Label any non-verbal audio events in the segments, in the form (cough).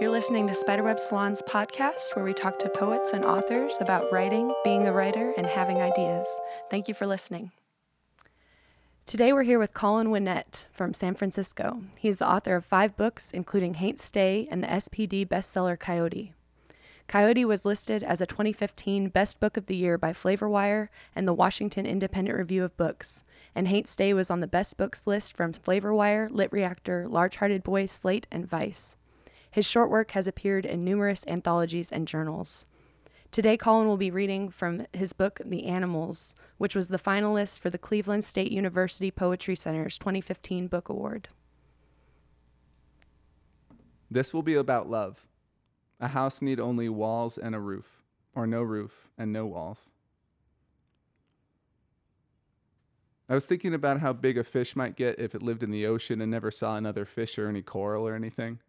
You're listening to Spiderweb Salon's podcast, where we talk to poets and authors about writing, being a writer, and having ideas. Thank you for listening. Today we're here with Colin Winnette from San Francisco. He's the author of five books, including Haint Stay and the SPD bestseller Coyote. Coyote was listed as a 2015 Best Book of the Year by FlavorWire and the Washington Independent Review of Books, and Haint Stay was on the Best Books list from FlavorWire, Lit Reactor, Large Hearted Boy, Slate, and Vice. His short work has appeared in numerous anthologies and journals. Today, Colin will be reading from his book, The Animals, which was the finalist for the Cleveland State University Poetry Center's 2015 Book Award. This will be about love. A house need only walls and a roof, or no roof and no walls. I was thinking about how big a fish might get if it lived in the ocean and never saw another fish or any coral or anything.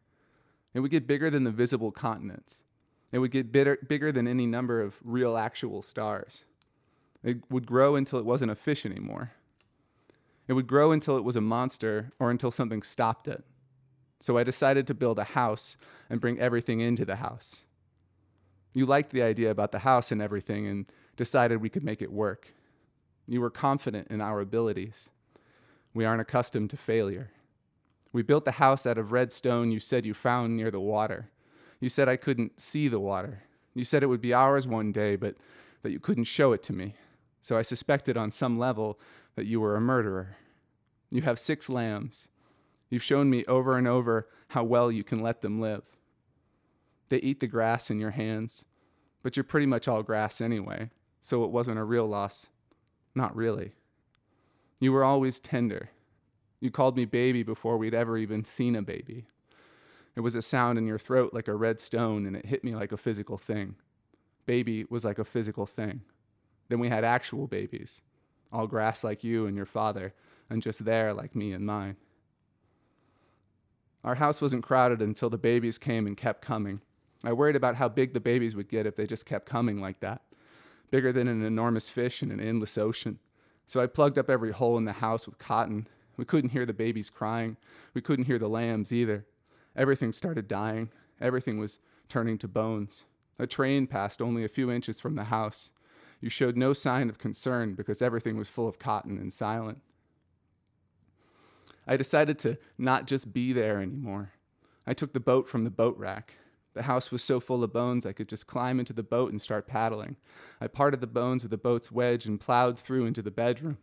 It would get bigger than the visible continents. It would get bitter, bigger than any number of real actual stars. It would grow until it wasn't a fish anymore. It would grow until it was a monster or until something stopped it. So I decided to build a house and bring everything into the house. You liked the idea about the house and everything and decided we could make it work. You were confident in our abilities. We aren't accustomed to failure. We built the house out of red stone you said you found near the water. You said I couldn't see the water. You said it would be ours one day, but that you couldn't show it to me. So I suspected on some level that you were a murderer. You have six lambs. You've shown me over and over how well you can let them live. They eat the grass in your hands, but you're pretty much all grass anyway, so it wasn't a real loss. Not really. You were always tender. You called me baby before we'd ever even seen a baby. It was a sound in your throat like a red stone, and it hit me like a physical thing. Baby was like a physical thing. Then we had actual babies, all grass like you and your father, and just there like me and mine. Our house wasn't crowded until the babies came and kept coming. I worried about how big the babies would get if they just kept coming like that, bigger than an enormous fish in an endless ocean. So I plugged up every hole in the house with cotton. We couldn't hear the babies crying. We couldn't hear the lambs either. Everything started dying. Everything was turning to bones. A train passed only a few inches from the house. You showed no sign of concern because everything was full of cotton and silent. I decided to not just be there anymore. I took the boat from the boat rack. The house was so full of bones I could just climb into the boat and start paddling. I parted the bones with the boat's wedge and plowed through into the bedroom.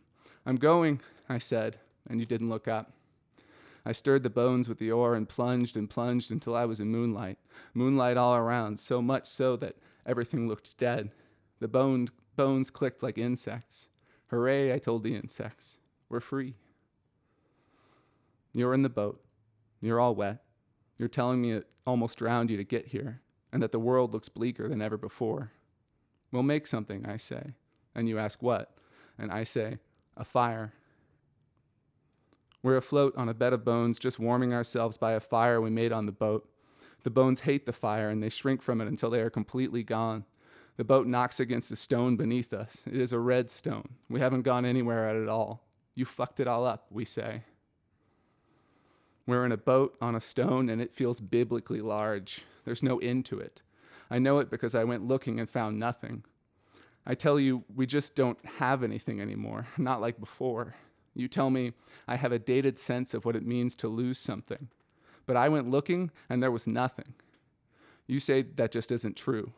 I'm going, I said, and you didn't look up. I stirred the bones with the oar and plunged and plunged until I was in moonlight. Moonlight all around, so much so that everything looked dead. The bone, bones clicked like insects. Hooray, I told the insects. We're free. You're in the boat. You're all wet. You're telling me it almost drowned you to get here, and that the world looks bleaker than ever before. We'll make something, I say. And you ask what? And I say, a fire. We're afloat on a bed of bones, just warming ourselves by a fire we made on the boat. The bones hate the fire and they shrink from it until they are completely gone. The boat knocks against a stone beneath us. It is a red stone. We haven't gone anywhere at it all. You fucked it all up, we say. We're in a boat on a stone and it feels biblically large. There's no end to it. I know it because I went looking and found nothing. I tell you, we just don't have anything anymore, not like before. You tell me I have a dated sense of what it means to lose something. But I went looking and there was nothing. You say that just isn't true.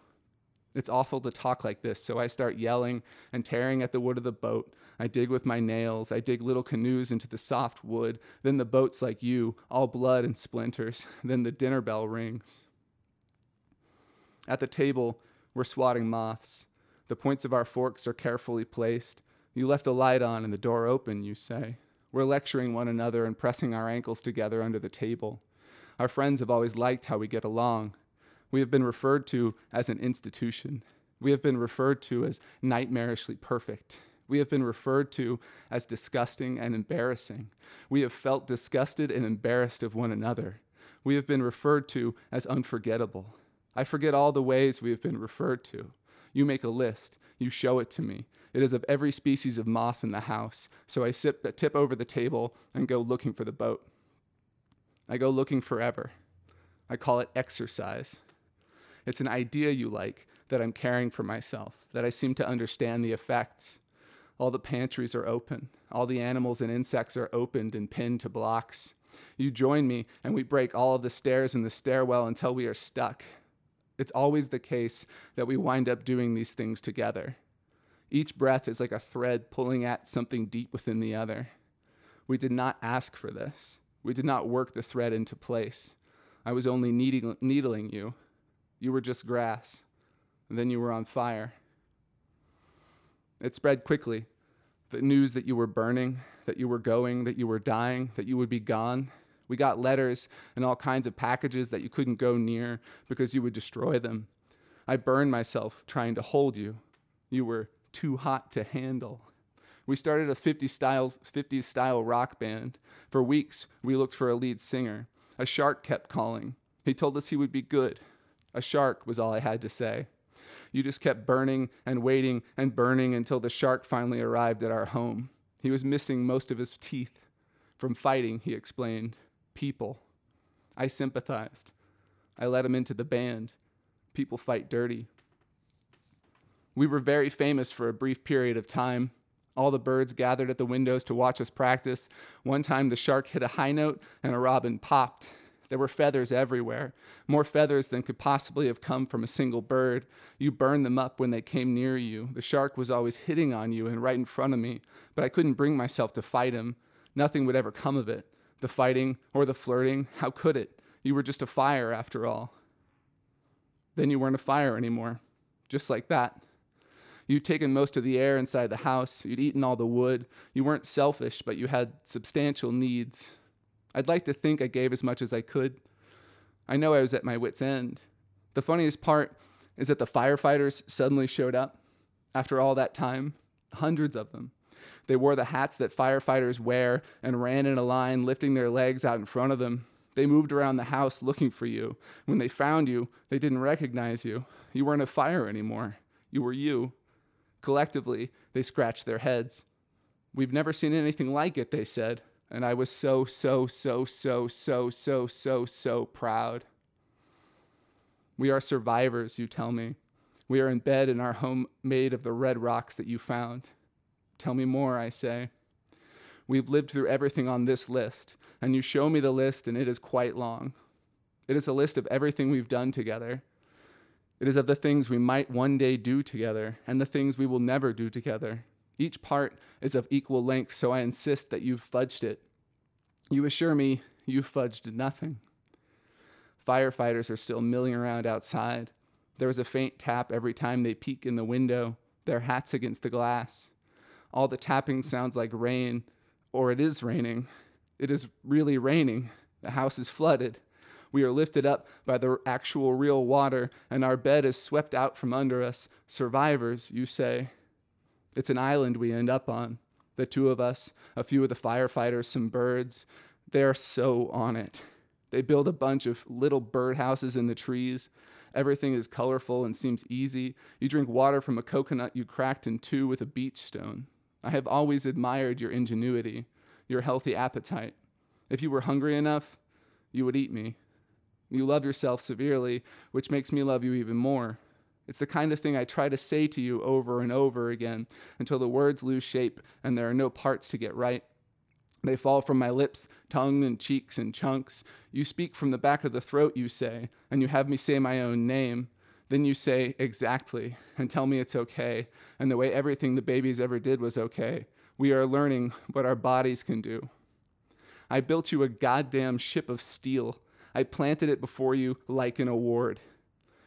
It's awful to talk like this, so I start yelling and tearing at the wood of the boat. I dig with my nails. I dig little canoes into the soft wood. Then the boat's like you, all blood and splinters. (laughs) Then the dinner bell rings. At the table, we're swatting moths. The points of our forks are carefully placed. You left the light on and the door open, you say. We're lecturing one another and pressing our ankles together under the table. Our friends have always liked how we get along. We have been referred to as an institution. We have been referred to as nightmarishly perfect. We have been referred to as disgusting and embarrassing. We have felt disgusted and embarrassed of one another. We have been referred to as unforgettable. I forget all the ways we have been referred to. You make a list. You show it to me. It is of every species of moth in the house. So I sip, tip over the table and go looking for the boat. I go looking forever. I call it exercise. It's an idea you like that I'm caring for myself, that I seem to understand the effects. All the pantries are open. All the animals and insects are opened and pinned to blocks. You join me, and we break all of the stairs in the stairwell until we are stuck. It's always the case that we wind up doing these things together. Each breath is like a thread pulling at something deep within the other. We did not ask for this. We did not work the thread into place. I was only needling, needling you. You were just grass. And then you were on fire. It spread quickly. The news that you were burning, that you were going, that you were dying, that you would be gone. We got letters and all kinds of packages that you couldn't go near because you would destroy them. I burned myself trying to hold you. You were too hot to handle. We started a 50 styles, 50s style rock band. For weeks, we looked for a lead singer. A shark kept calling. He told us he would be good. A shark was all I had to say. You just kept burning and waiting and burning until the shark finally arrived at our home. He was missing most of his teeth. From fighting, he explained. People. I sympathized. I let him into the band. People fight dirty. We were very famous for a brief period of time. All the birds gathered at the windows to watch us practice. One time the shark hit a high note and a robin popped. There were feathers everywhere, more feathers than could possibly have come from a single bird. You burned them up when they came near you. The shark was always hitting on you and right in front of me, but I couldn't bring myself to fight him. Nothing would ever come of it. The fighting or the flirting, how could it? You were just a fire after all. Then you weren't a fire anymore. Just like that. You'd taken most of the air inside the house. You'd eaten all the wood. You weren't selfish, but you had substantial needs. I'd like to think I gave as much as I could. I know I was at my wits' end. The funniest part is that the firefighters suddenly showed up after all that time, hundreds of them. They wore the hats that firefighters wear and ran in a line, lifting their legs out in front of them. They moved around the house looking for you. When they found you, they didn't recognize you. You weren't a fire anymore. You were you. Collectively, they scratched their heads. We've never seen anything like it, they said. And I was so, so, so, so, so, so, so, so proud. We are survivors, you tell me. We are in bed in our home made of the red rocks that you found. Tell me more, I say. We've lived through everything on this list, and you show me the list, and it is quite long. It is a list of everything we've done together. It is of the things we might one day do together, and the things we will never do together. Each part is of equal length, so I insist that you've fudged it. You assure me you've fudged nothing. Firefighters are still milling around outside. There is a faint tap every time they peek in the window, their hats against the glass. All the tapping sounds like rain, or it is raining. It is really raining. The house is flooded. We are lifted up by the actual real water, and our bed is swept out from under us. Survivors, you say. It's an island we end up on. The two of us, a few of the firefighters, some birds. They're so on it. They build a bunch of little birdhouses in the trees. Everything is colorful and seems easy. You drink water from a coconut you cracked in two with a beach stone. I have always admired your ingenuity, your healthy appetite. If you were hungry enough, you would eat me. You love yourself severely, which makes me love you even more. It's the kind of thing I try to say to you over and over again until the words lose shape and there are no parts to get right. They fall from my lips, tongue, and cheeks in chunks. You speak from the back of the throat, you say, and you have me say my own name. Then you say, exactly, and tell me it's okay, and the way everything the babies ever did was okay. We are learning what our bodies can do. I built you a goddamn ship of steel. I planted it before you like an award.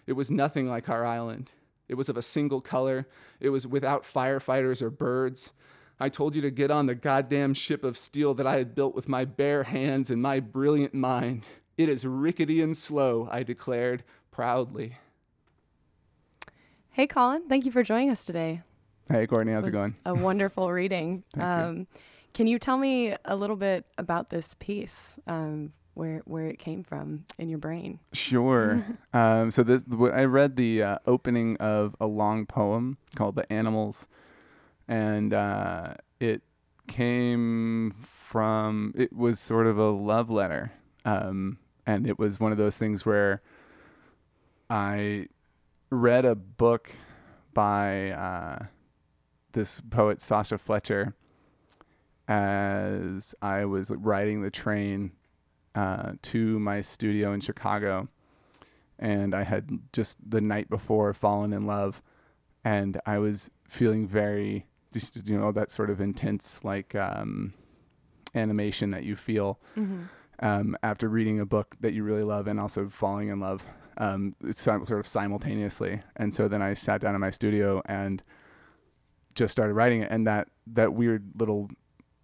It was nothing like our island. It was of a single color. It was without firefighters or birds. I told you to get on the goddamn ship of steel that I had built with my bare hands and my brilliant mind. It is rickety and slow, I declared proudly. Hey, Colin, thank you for joining us today. Hey, Courtney, how's it, it going? A wonderful (laughs) reading. Thank um, you. Can you tell me a little bit about this piece? Um, where where it came from in your brain. Sure. (laughs) um, so this I read the uh, opening of a long poem called "The Animals," and uh, it came from it was sort of a love letter. Um, and it was one of those things where I read a book by uh, this poet Sasha Fletcher as I was riding the train uh, to my studio in Chicago, and I had just the night before fallen in love, and I was feeling very just you know that sort of intense like um, animation that you feel Mm-hmm. um, after reading a book that you really love and also falling in love um, sort of simultaneously. And so then I sat down in my studio and just started writing it. And that that weird little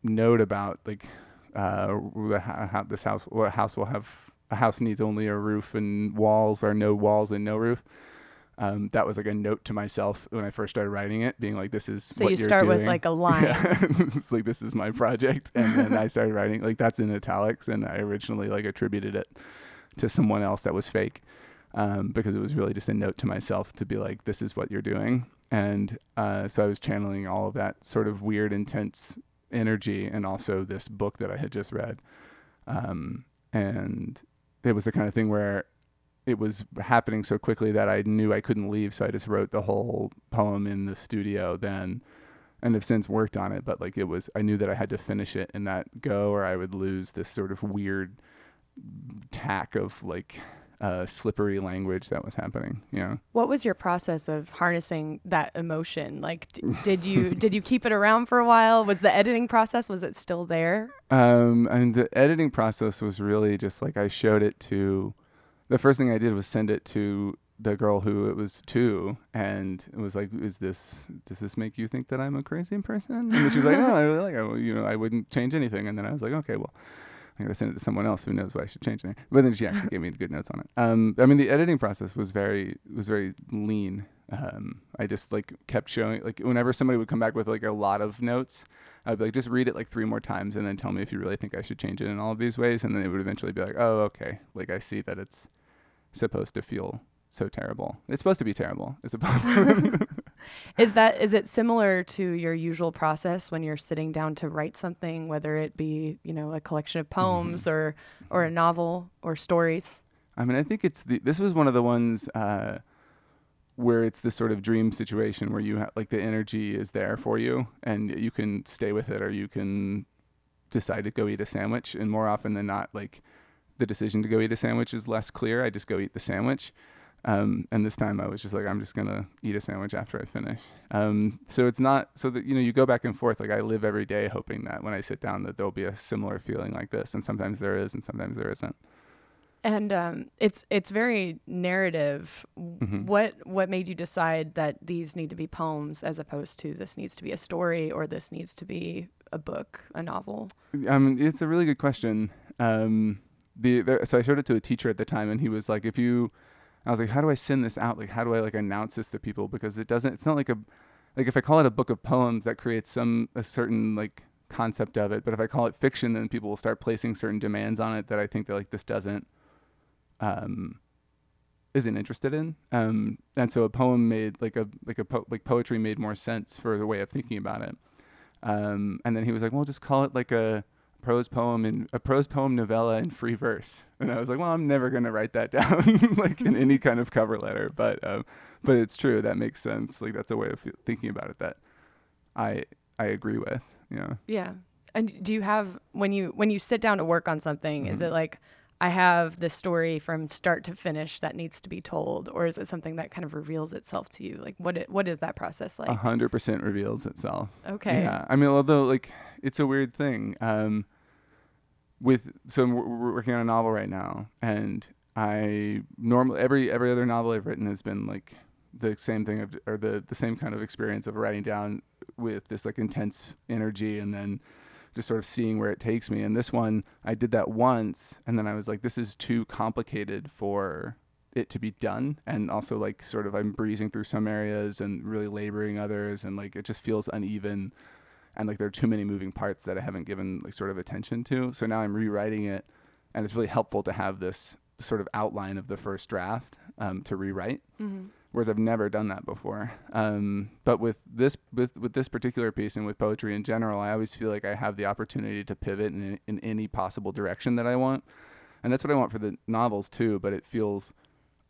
note about like uh, this house, what house will have a house needs only a roof and walls or no walls and no roof. Um, that was like a note to myself when I first started writing it, being like, "This is So what you start with like a (laughs) line. Yeah. (laughs) it's like this is my project, and then I started writing like that's in italics, and I originally like attributed it to someone else that was fake, um, because it was really just a note to myself to be like, this is what you're doing, and uh, so I was channeling all of that sort of weird, intense energy, and also this book that I had just read, um, and it was the kind of thing where it was happening so quickly that I knew I couldn't leave, so I just wrote the whole poem in the studio then and have since worked on it but like it was i knew that i had to finish it in that go or i would lose this sort of weird tack of like uh, slippery language that was happening you know What was your process of harnessing that emotion? Like, d- (laughs) did you did you keep it around for a while? Was the editing process was it still there? um mean, the editing process was really just like i showed it to the first thing i did was send it to the girl who it was to and it was like is this does this make you think that i'm a crazy person and she was like no i (laughs) really like it you know i wouldn't change anything and then i was like okay well I'm gonna send it to someone else who knows what I should change it. But then she actually gave me good notes on it. Um, I mean, the editing process was very was very lean. Um, I just like kept showing like whenever somebody would come back with like a lot of notes, I'd be like, just read it like three more times and then tell me if you really think I should change it in all of these ways. And then it would eventually be like, oh, okay, like I see that it's supposed to feel so terrible. It's supposed to be terrible. It's supposed. (laughs) Is that is it similar to your usual process when you're sitting down to write something, whether it be you know a collection of poems or or a novel or stories? I mean, I think it's the. This was one of the ones uh, where it's this sort of dream situation where you have like the energy is there for you, and you can stay with it, or you can decide to go eat a sandwich. And more often than not, like the decision to go eat a sandwich is less clear. I just go eat the sandwich. Um, and this time I was just like, I'm just gonna eat a sandwich after I finish. Um, so it's not so that you know you go back and forth. Like I live every day hoping that when I sit down that there'll be a similar feeling like this, and sometimes there is, and sometimes there isn't. And um, it's it's very narrative. Mhm. What what made you decide that these need to be poems as opposed to this needs to be a story or this needs to be a book, a novel? Um, it's a really good question. Um, the, the so I showed it to a teacher at the time, and he was like, "If you," I was like, "How do I send this out? Like, how do I like announce this to people? Because it doesn't. It's not like a, like if I call it a book of poems, that creates some a certain like concept of it. But if I call it fiction, then people will start placing certain demands on it that I think that like this doesn't, um, isn't interested in. Um, and so a poem made like a like a po- like poetry made more sense for the way of thinking about it. Um, and then he was like, "Well, just call it like a prose poem in a prose poem novella in free verse." And I was like, "Well, I'm never gonna write that (laughs) down like in any kind of cover letter." But um, but it's true. That makes sense. Like that's a way of thinking about it that I I agree with. You know. Yeah. And do you have when you when you sit down to work on something, is Mhm. it like I have this story from start to finish that needs to be told, or is it something that kind of reveals itself to you? Like what it, what is that process like? A hundred percent reveals itself. Okay. Yeah, I mean, although like it's a weird thing. Um, with so we're, working on a novel right now, and I normally every every other novel I've written has been like the same thing of, or the the same kind of experience of writing down with this like intense energy, and then just sort of seeing where it takes me. And this one, I did that once, and then I was like, this is too complicated for it to be done and also like sort of i'm breezing through some areas and really laboring others and like it just feels uneven and like there are too many moving parts that i haven't given like sort of attention to so now i'm rewriting it and it's really helpful to have this sort of outline of the first draft um, to rewrite hmm whereas I've never done that before. Um, but with this with with this particular piece and with poetry in general, I always feel like I have the opportunity to pivot in in any possible direction that I want. and that's what I want for the novels too. But it feels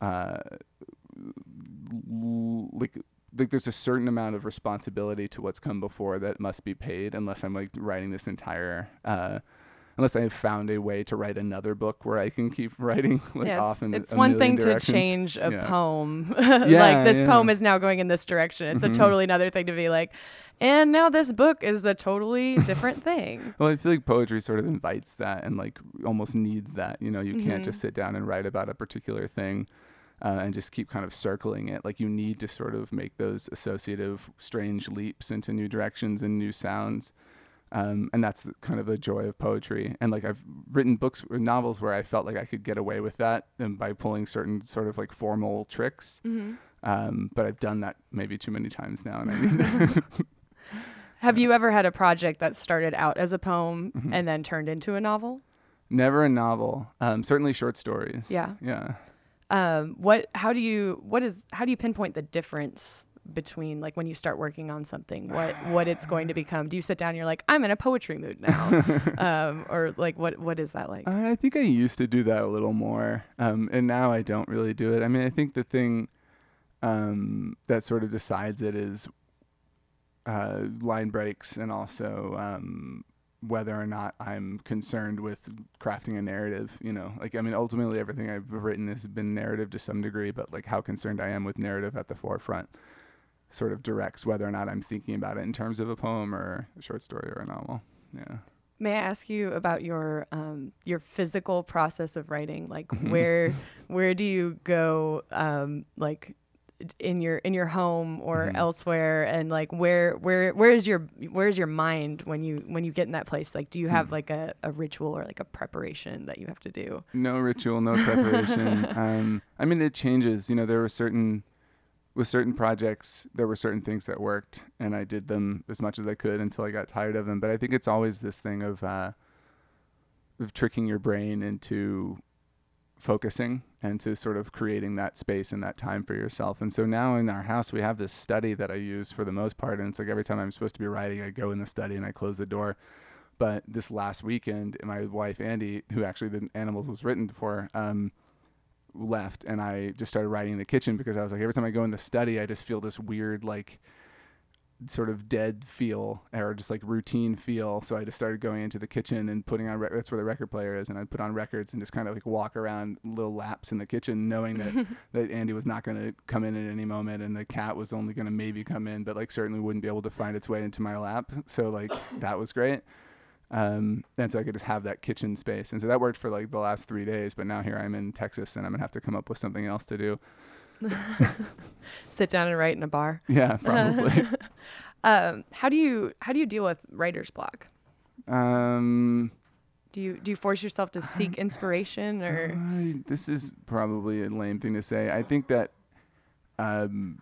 uh, like like there's a certain amount of responsibility to what's come before that must be paid unless I'm like writing this entire uh, unless I have found a way to write another book where I can keep (laughs) writing like yeah, off it's, it's one thing directions. to change a Yeah. poem. (laughs) Yeah, like this yeah. poem is now going in this direction. It's Mhm. a totally another thing to be like, and now this book is a totally (laughs) different thing. Well, I feel like poetry sort of invites that and like almost needs that. You know, you can't Mhm. just sit down and write about a particular thing uh, and just keep kind of circling it. Like you need to sort of make those associative, strange leaps into new directions and new sounds. Um, and that's kind of the joy of poetry. And like I've written books, or novels where I felt like I could get away with that and by pulling certain sort of like formal tricks. hmm Um, but I've done that maybe too many times now, and I need. (laughs) (laughs) Have you ever had a project that started out as a poem Mhm. and then turned into a novel? Never a novel. Um, certainly short stories. Yeah. Yeah. Um, what? How do you? What is? How do you pinpoint the difference between like when you start working on something? What what it's going to become? Do you sit down and you're like, I'm in a poetry mood now, (laughs) um, or like what what is that like? I think I used to do that a little more, um, and now I don't really do it. I mean, I think the thing um, that sort of decides it is uh, line breaks, and also um, whether or not I'm concerned with crafting a narrative. You know, like I mean, ultimately everything I've written has been narrative to some degree, but like how concerned I am with narrative at the forefront sort of directs whether or not I'm thinking about it in terms of a poem or a short story or a novel. Yeah. May I ask you about your um, your physical process of writing? Like Mhm. where where do you go? Um, like in your in your home or Mhm. elsewhere, and like where where where is your where is your mind when you when you get in that place? Like, do you have Hmm. like a, a ritual or like a preparation that you have to do? no ritual, no preparation. (laughs) um, I mean, it changes. You know, there were certain with certain projects, there were certain things that worked, and I did them as much as I could until I got tired of them. But I think it's always this thing of uh, of tricking your brain into focusing and to sort of creating that space and that time for yourself. And so now in our house, we have this study that I use for the most part. And it's like every time I'm supposed to be writing, I go in the study and I close the door. But this last weekend, my wife Andy, who actually the Animals was written for, um, left, and I just started writing in the kitchen because I was like, every time I go in the study, I just feel this weird like sort of dead feel or just like routine feel. So I just started going into the kitchen and putting on. That's where the record player is, and I'd put on records and just kind of like walk around little laps in the kitchen, knowing that (laughs) that Andy was not going to come in at any moment, and the cat was only going to maybe come in, but like certainly wouldn't be able to find its way into my lap. So like that was great. Um, and so I could just have that kitchen space, and so that worked for like the last three days. But now here I'm in Texas, and I'm gonna have to come up with something else to do. (laughs) Sit down and write in a bar. (laughs) Yeah, probably. Um, how do you how do you deal with writer's block? um, Do you do you force yourself to seek inspiration or? I- this is probably a lame thing to say. I think that, um,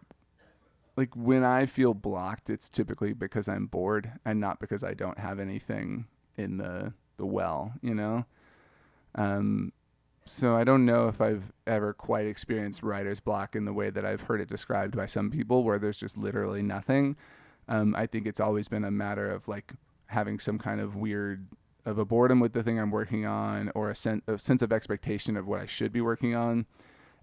like when I feel blocked, it's typically because I'm bored and not because I don't have anything in the the well. You know. Um, so I don't know if I've ever quite experienced writer's block in the way that I've heard it described by some people, where there's just literally nothing. Um, I think it's always been a matter of like having some kind of weird of a boredom with the thing I'm working on or a, sen- a sense of expectation of what I should be working on.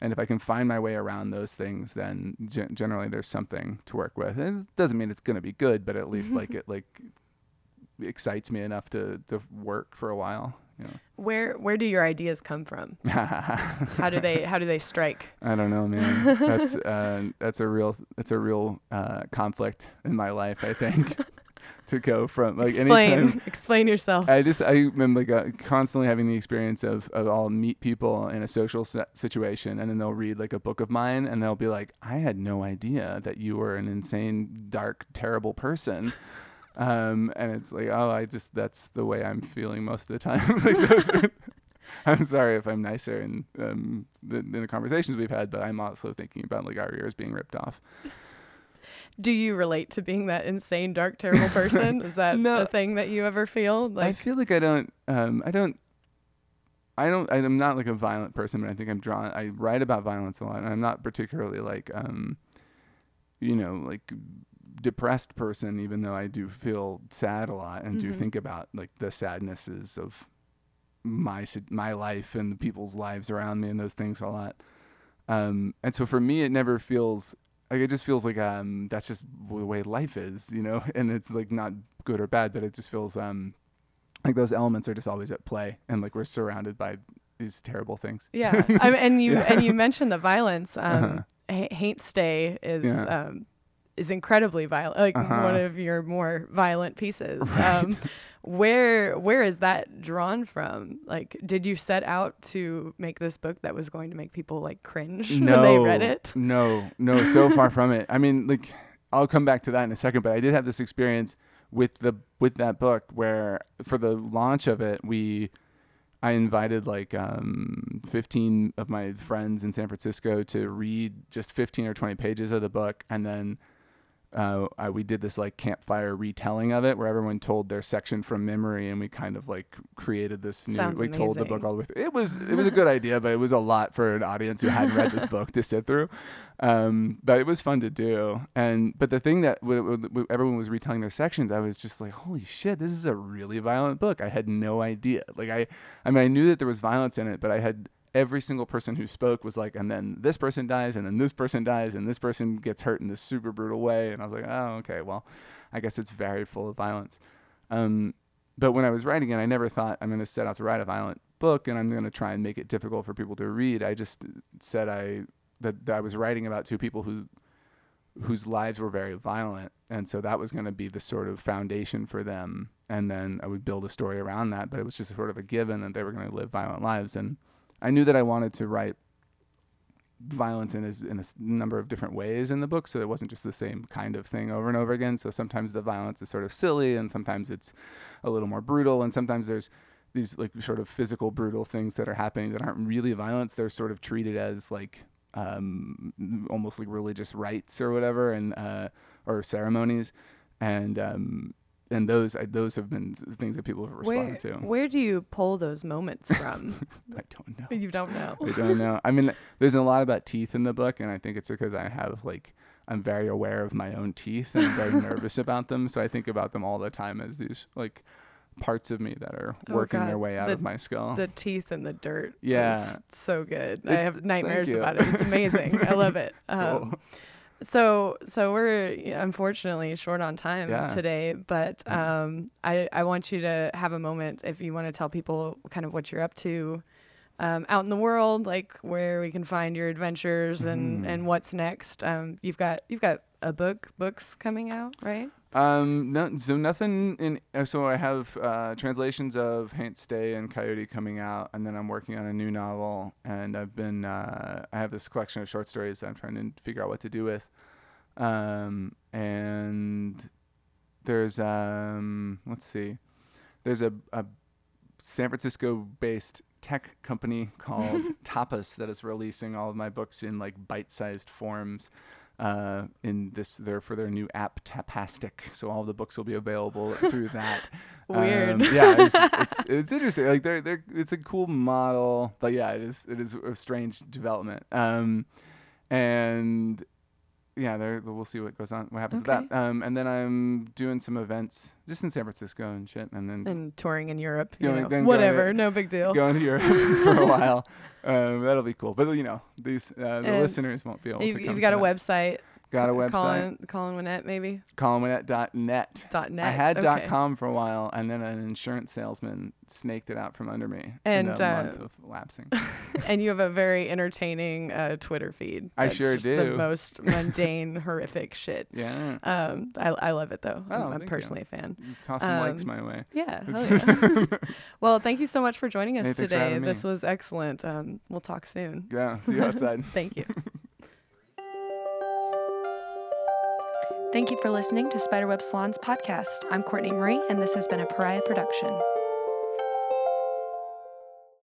And if I can find my way around those things, then gen- generally there's something to work with. And it doesn't mean it's going to be good, but at least like (laughs) it like excites me enough to to work for a while. Where where do your ideas come from? (laughs) How do they how do they strike? (laughs) I don't know, man. That's uh, that's a real that's a real uh, conflict in my life. I think (laughs) to go from like explain anytime explain yourself. I just I am like uh, constantly having the experience of, of I'll meet people in a social se- situation and then they'll read like a book of mine and they'll be like I had no idea that you were an insane dark terrible person um and it's like oh I just that's the way I'm feeling most of the time (laughs) like those are, (laughs) I'm sorry if I'm nicer in um the, in the conversations we've had but I'm also thinking about like our ears being ripped off do you relate to being that insane, dark, terrible person? Is that (laughs) No. a thing that you ever feel? like I feel like I don't. Um, I don't. I don't. I'm not like a violent person, but I think I'm drawn. I write about violence a lot, and I'm not particularly like, um, you know, like depressed person. Even though I do feel sad a lot and do Mhm. think about like the sadnesses of my my life and the people's lives around me and those things a lot. Um, and so for me, it never feels like it just feels like um, that's just the way life is, you know. (laughs) And it's like not good or bad, but it just feels um, like those elements are just always at play, and like we're surrounded by these terrible things. Yeah, I mean, and you (laughs) Yeah. and you mentioned the violence. Um, Uh-huh. Ha- Haint Stay is Yeah. um, is incredibly violent, like Uh-huh. one of your more violent pieces. Right. Um, where where is that drawn from? Like, did you set out to make this book that was going to make people like cringe no, (laughs) when they read it? No, no, so far from it. I mean, like I'll come back to that in a second, but I did have this experience with the with that book where for the launch of it, we I invited like um, 15 of my friends in San Francisco to read just 15 or 20 pages of the book, and then uh, I, we did this like campfire retelling of it, where everyone told their section from memory, and we kind of like created this new. Sounds we told the book all the way through. It was it was a (laughs) good idea, but it was a lot for an audience who hadn't read this book to sit through. Um, but it was fun to do, and but the thing that w- w- w- everyone was retelling their sections, I was just like, holy shit, this is a really violent book. I had no idea. Like I, I mean, I knew that there was violence in it, but I had every single person who spoke was like, and then this person dies, and then this person dies, and this person gets hurt in this super brutal way, and I was like, oh, okay, well, I guess it's very full of violence. Um, but when I was writing it, I never thought I'm going to set out to write a violent book, and I'm going to try and make it difficult for people to read. I just said I that, that I was writing about two people who whose lives were very violent, and so that was going to be the sort of foundation for them. And then I would build a story around that, but it was just sort of a given that they were going to live violent lives, and I knew that I wanted to write violence in, a- in a number of different ways in the book, so it wasn't just the same kind of thing over and over again. So sometimes the violence is sort of silly, and sometimes it's a little more brutal, and sometimes there's these like sort of physical brutal things that are happening that aren't really violence. They're sort of treated as like um, almost like religious rites or whatever, and uh, or ceremonies, and um, and those I, those have been things that people have Where responded to. where do you pull those moments (laughs) from? I don't know. you don't know. I don't know. I mean, there's a lot about teeth in the book, and I think it's because I have like I'm very aware of my own teeth and I'm very (laughs) nervous about them. So I think about them all the time as these like parts of me that are Oh, working God. their way out The- of my skull. The teeth and the dirt. Yeah. is so good. I have nightmares about it. It's amazing. I (laughs) love it. Cool. Um, So so we're unfortunately short on time Yeah. Mm. today, but um, I I want you to have a moment if you want to tell people kind of what you're up to. Um, out in the world, like where we can find your adventures and, Mhm. and what's next. Um, you've got you've got a book books coming out, right? Um, no, so nothing in. uh, So I have uh, translations of Haint Stay and Coyote coming out, and then I'm working on a new novel, and I've been. Uh, I have this collection of short stories that I'm trying to figure out what to do with. Um, and there's um, let's see, there's a, a San Francisco-based tech company called (laughs) Tapas that is releasing all of my books in like bite-sized forms uh, in this their for their new app Tapastic. So all the books will be available (laughs) through that. Weird. Um, yeah, it's, it's (laughs) it's interesting. Like they're they're it's a cool model, but yeah, it is it is a strange development. Um, and yeah, there we'll see what goes on, what happens Okay. with that. Um, and then I'm doing some events just in San Francisco and shit, and then And touring in Europe, you Going- know, whatever, to- no big deal. going to Europe (laughs) for a while. Um, that'll be cool. But you know, these uh, the And listeners won't be able You've, to. Come you've got a that. website. Got a website. Colin, Colin Winnette, maybe. ColinWinnette.net. Dot net. I had okay. dot .com for a while, and then an insurance salesman snaked it out from under me And, in a uh, month of lapsing. (laughs) and you have a very entertaining uh, Twitter feed. I sure just The most (laughs) mundane, horrific shit. yeah. Um, I, I love it though. Oh, I'm, I'm thank you. personally a fan. Toss some likes um, my way. Yeah. (laughs) yeah. well, thank you so much for joining us Hey, today. This was excellent. Um, we'll talk soon. Yeah. See you outside. Thank you. Thank you for listening to Spiderweb Salon's podcast. I'm Courtney Marie, and this has been a Pariah production.